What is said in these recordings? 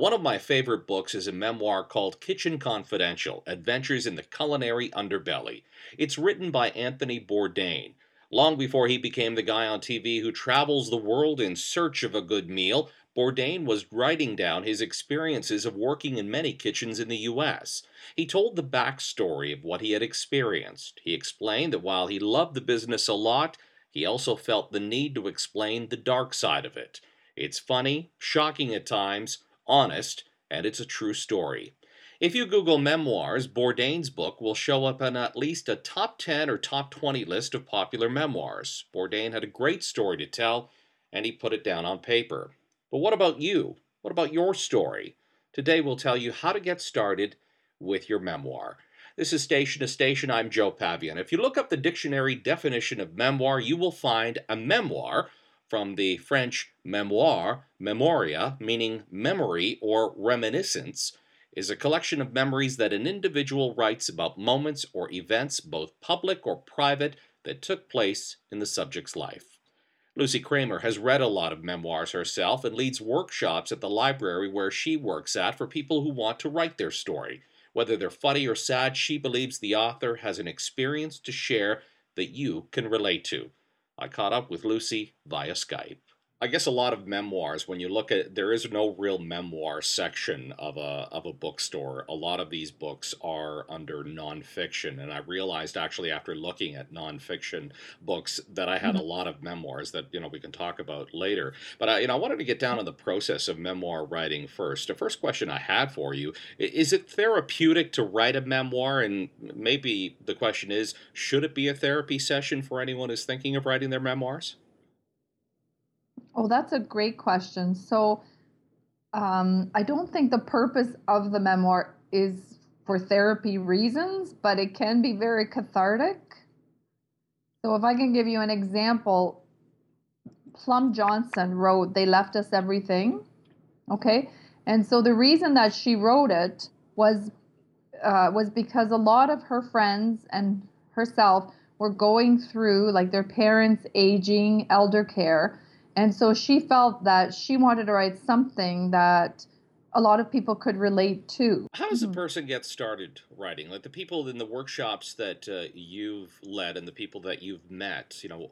One of my favorite books is a memoir called Kitchen Confidential Adventures in the Culinary Underbelly. It's written by Anthony Bourdain. Long before he became the guy on TV who travels the world in search of a good meal, Bourdain was writing down his experiences of working in many kitchens in the U.S. He told the backstory of what he had experienced. He explained that while he loved the business a lot, he also felt the need to explain the dark side of it. It's funny, shocking at times, honest, and it's a true story. If you Google memoirs, Bourdain's book will show up on at least a top 10 or top 20 list of popular memoirs. Bourdain had a great story to tell, and he put it down on paper. But what about you? What about your story? Today we'll tell you how to get started with your memoir. This is Station to Station. I'm Joe Pavia. If you look up the dictionary definition of memoir, you will find a memoir from the French memoir, memoria, meaning memory or reminiscence, is a collection of memories that an individual writes about moments or events, both public or private, that took place in the subject's life. Lucy Kramer has read a lot of memoirs herself and leads workshops at the library where she works at for people who want to write their story. Whether they're funny or sad, she believes the author has an experience to share that you can relate to. I caught up with Lucy via Skype. I guess a lot of memoirs, when you look at, there is no real memoir section of a of a bookstore. A lot of these books are under nonfiction, and I realized actually after looking at nonfiction books that I had a mm-hmm. lot of memoirs that you know we can talk about later. But I, you know, I wanted to get down on the process of memoir writing first. The first question I had for you is: It therapeutic to write a memoir? And maybe the question is, should it be a therapy session for anyone who's thinking of writing their memoirs? Oh, that's a great question. So, um, I don't think the purpose of the memoir is for therapy reasons, but it can be very cathartic. So, if I can give you an example, Plum Johnson wrote, They Left Us Everything. Okay. And so the reason that she wrote it was uh, was because a lot of her friends and herself were going through like their parents aging, elder care, and so she felt that she wanted to write something that a lot of people could relate to. How does a mm-hmm. person get started writing? Like the people in the workshops that uh, you've led and the people that you've met, you know,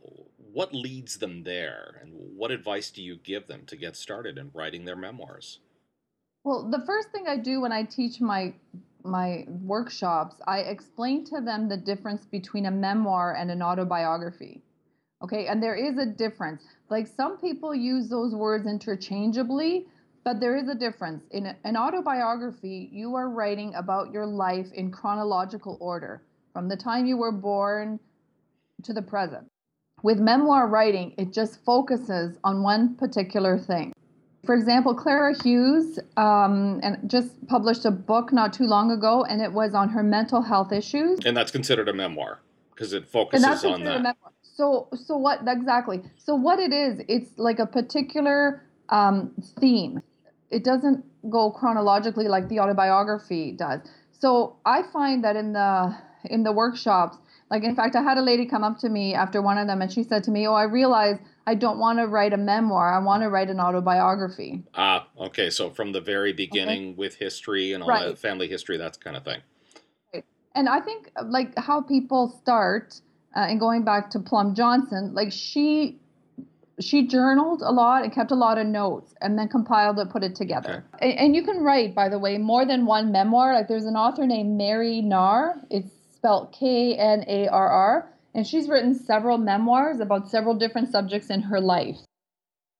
what leads them there and what advice do you give them to get started in writing their memoirs? Well, the first thing I do when I teach my my workshops, I explain to them the difference between a memoir and an autobiography. Okay, and there is a difference. Like some people use those words interchangeably, but there is a difference. In an autobiography, you are writing about your life in chronological order from the time you were born to the present. With memoir writing, it just focuses on one particular thing. For example, Clara Hughes um, and just published a book not too long ago, and it was on her mental health issues. And that's considered a memoir because it focuses on that. So, so what exactly? So, what it is, it's like a particular um, theme. It doesn't go chronologically like the autobiography does. So, I find that in the in the workshops, like in fact, I had a lady come up to me after one of them, and she said to me, "Oh, I realize I don't want to write a memoir. I want to write an autobiography." Ah, okay. So from the very beginning, okay. with history and all right. that family history, that kind of thing. Right. And I think like how people start uh, and going back to Plum Johnson, like she she journaled a lot and kept a lot of notes and then compiled it, put it together. Okay. And, and, you can write, by the way, more than one memoir. Like there's an author named Mary Narr. It's spelled K N A R R. And she's written several memoirs about several different subjects in her life.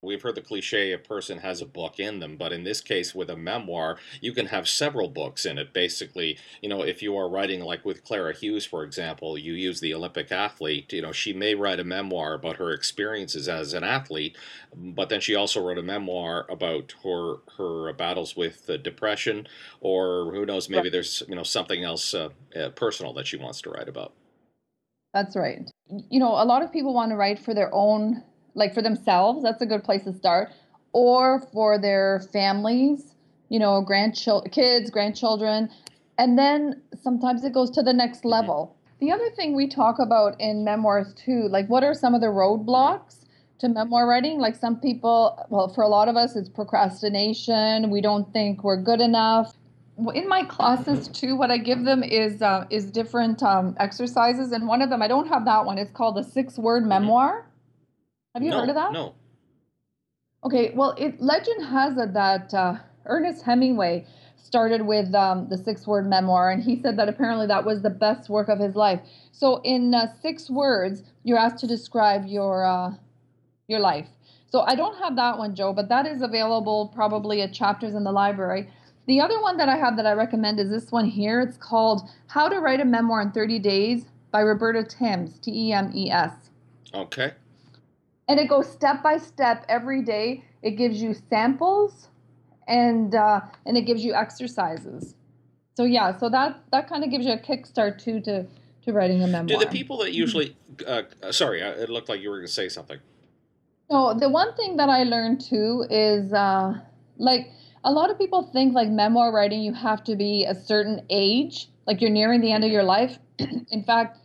We've heard the cliche a person has a book in them, but in this case, with a memoir, you can have several books in it. Basically, you know, if you are writing, like with Clara Hughes, for example, you use the Olympic athlete, you know, she may write a memoir about her experiences as an athlete, but then she also wrote a memoir about her her battles with depression, or who knows, maybe there's, you know, something else uh, uh, personal that she wants to write about. That's right. You know, a lot of people want to write for their own like for themselves, that's a good place to start, or for their families, you know, grandchildren, kids, grandchildren. And then sometimes it goes to the next level. The other thing we talk about in memoirs too, like what are some of the roadblocks to memoir writing. Like some people, well, for a lot of us, it's procrastination. We don't think we're good enough. In my classes too, what I give them is uh, is different um, exercises, and one of them I don't have that one. It's called the six word mm-hmm. memoir. Have you no, heard of that? No. Okay, well, it legend has it that uh, Ernest Hemingway started with um, the six word memoir, and he said that apparently that was the best work of his life. So, in uh, six words, you're asked to describe your uh, your life. So, I don't have that one, Joe, but that is available probably at chapters in the library. The other one that I have that I recommend is this one here. It's called How to Write a Memoir in 30 Days by Roberta Temes, T E M E S. Okay. And it goes step by step every day. It gives you samples and uh, and it gives you exercises. So yeah, so that that kind of gives you a kickstart too to to writing a memoir. Do the people that usually? Uh, sorry, uh, it looked like you were going to say something. No, the one thing that I learned too is uh, like a lot of people think like memoir writing you have to be a certain age, like you're nearing the end of your life. In fact,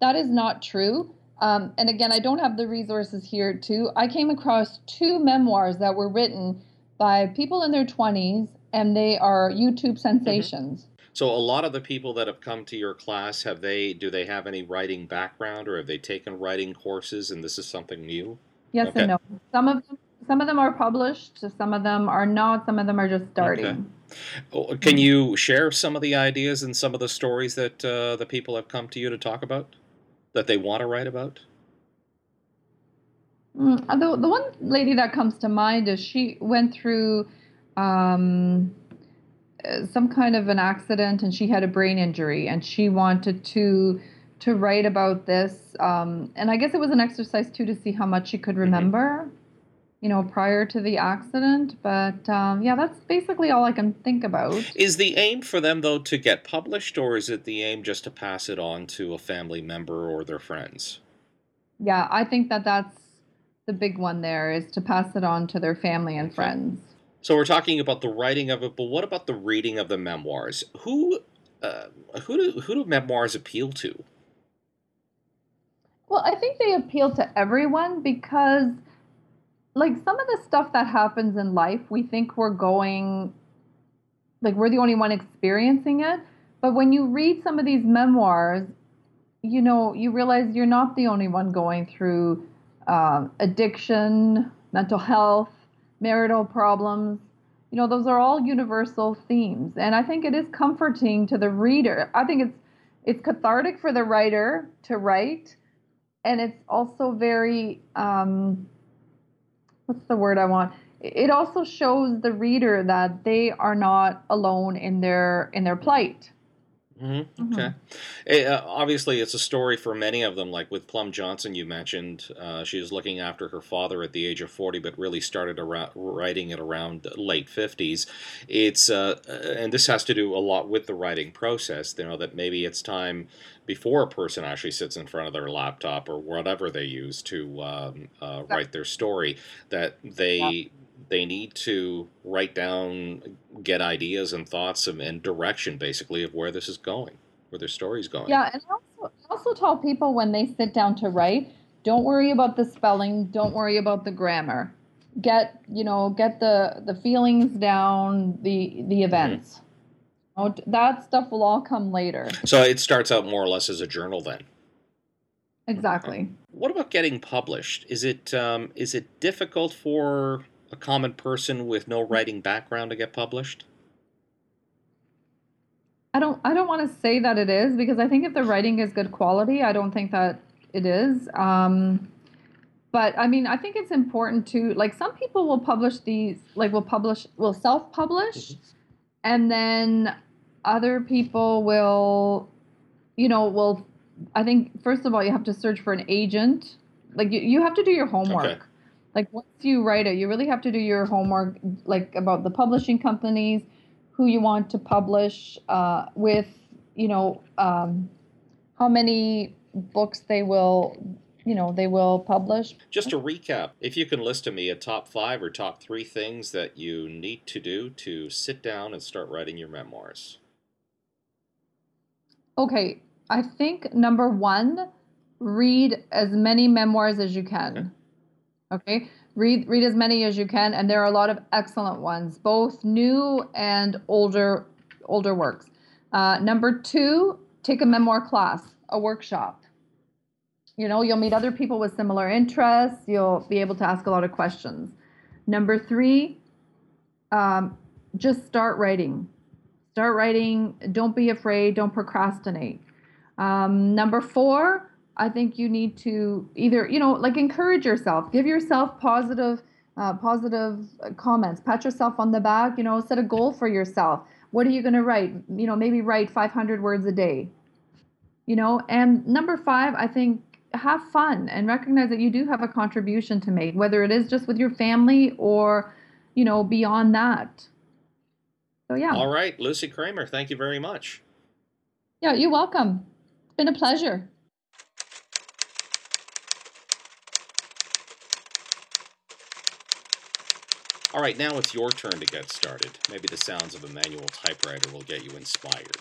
that is not true. Um, and again, I don't have the resources here too. I came across two memoirs that were written by people in their 20s and they are YouTube mm-hmm. sensations. Mm-hmm. So a lot of the people that have come to your class have they do they have any writing background or have they taken writing courses and this is something new? Yes okay. and no. Some of them some of them are published, some of them are not, some of them are just starting. Okay. Oh, can you share some of the ideas and some of the stories that uh, the people have come to you to talk about that they want to write about? Mm, uh, the, the one lady that comes to mind is she went through um, uh, some kind of an accident and she had a brain injury and she wanted to to write about this um, and i guess it was an exercise too to see how much she could mm-hmm. remember. You know prior to the accident but um, yeah that's basically all i can think about is the aim for them though to get published or is it the aim just to pass it on to a family member or their friends yeah i think that that's the big one there is to pass it on to their family and friends. So we're talking about the writing of it, but what about the reading of the memoirs? Who uh, who do who do memoirs appeal to? Well, I think they appeal to everyone because like some of the stuff that happens in life, we think we're going like we're the only one experiencing it, but when you read some of these memoirs, you know, you realize you're not the only one going through uh, addiction, mental health, marital problems. You know, those are all universal themes, and I think it is comforting to the reader. I think it's it's cathartic for the writer to write, and it's also very um, what's the word I want? It also shows the reader that they are not alone in their in their plight. Mm-hmm. mm-hmm. Okay. Mm-hmm. uh, obviously, it's a story for many of them. Like with Plum Johnson, you mentioned uh, she was looking after her father at the age of 40, but really started around, writing it around late 50s. It's uh, uh, and this has to do a lot with the writing process. You know that maybe it's time before a person actually sits in front of their laptop or whatever they use to um, uh, write their story that they. Yeah they need to write down, get ideas and thoughts and, and direction, basically, of where this is going, where their story's going. Yeah, and also, also tell people when they sit down to write, don't worry about the spelling, don't worry about the grammar. Get you know, get the the feelings down, the the mm-hmm. events. Mm-hmm. that stuff will all come later. So it starts out more or less as a journal then. Exactly. What about getting published? Is it um, is it difficult for a common person with no writing background to get published? I don't I don't want to say that it is because I think if the writing is good quality, I don't think that it is. Um, but I mean, I think it's important to like some people will publish these like will publish will self publish, mm-hmm. and then other people will, you know, will. I think first of all you have to search for an agent. Like you, you have to do your homework. Okay like once you write it, you really have to do your homework, like about the publishing companies, who you want to publish uh, with, you know, um, how many books they will, you know, they will publish. Just to recap, if you can list to me a top five or top three things that you need to do to sit down and start writing your memoirs. Okay, I think number one, read as many memoirs as you can. Okay Okay, read read as many as you can, and there are a lot of excellent ones, both new and older older works. Uh, number two, take a memoir class, a workshop. You know, you'll meet other people with similar interests. You'll be able to ask a lot of questions. Number three, um, just start writing. Start writing. Don't be afraid. Don't procrastinate. Um, number four, I think you need to either, you know, like encourage yourself, give yourself positive, uh, positive comments, pat yourself on the back, you know, set a goal for yourself. What are you going to write? You know, maybe write 500 words a day. You know, and number five, I think have fun and recognize that you do have a contribution to make, whether it is just with your family or, you know, beyond that. So yeah. All right, Lucy Kramer, thank you very much. Yeah, you're welcome. It's been a pleasure. All right, now it's your turn to get started. Maybe the sounds of a manual typewriter will get you inspired.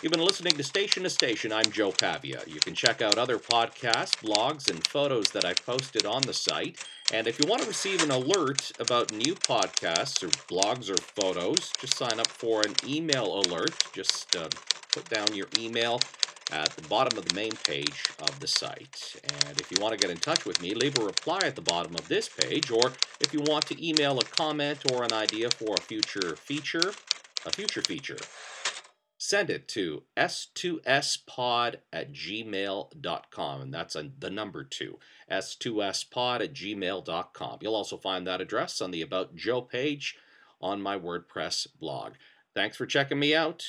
You've been listening to Station to Station. I'm Joe Pavia. You can check out other podcasts, blogs, and photos that I've posted on the site. And if you want to receive an alert about new podcasts or blogs or photos, just sign up for an email alert. Just uh, put down your email at the bottom of the main page of the site. And if you want to get in touch with me, leave a reply at the bottom of this page, or if you want to email a comment or an idea for a future feature, a future feature, send it to s2spod at gmail.com. And that's a, the number two, s2spod at gmail.com. You'll also find that address on the About Joe page on my WordPress blog. Thanks for checking me out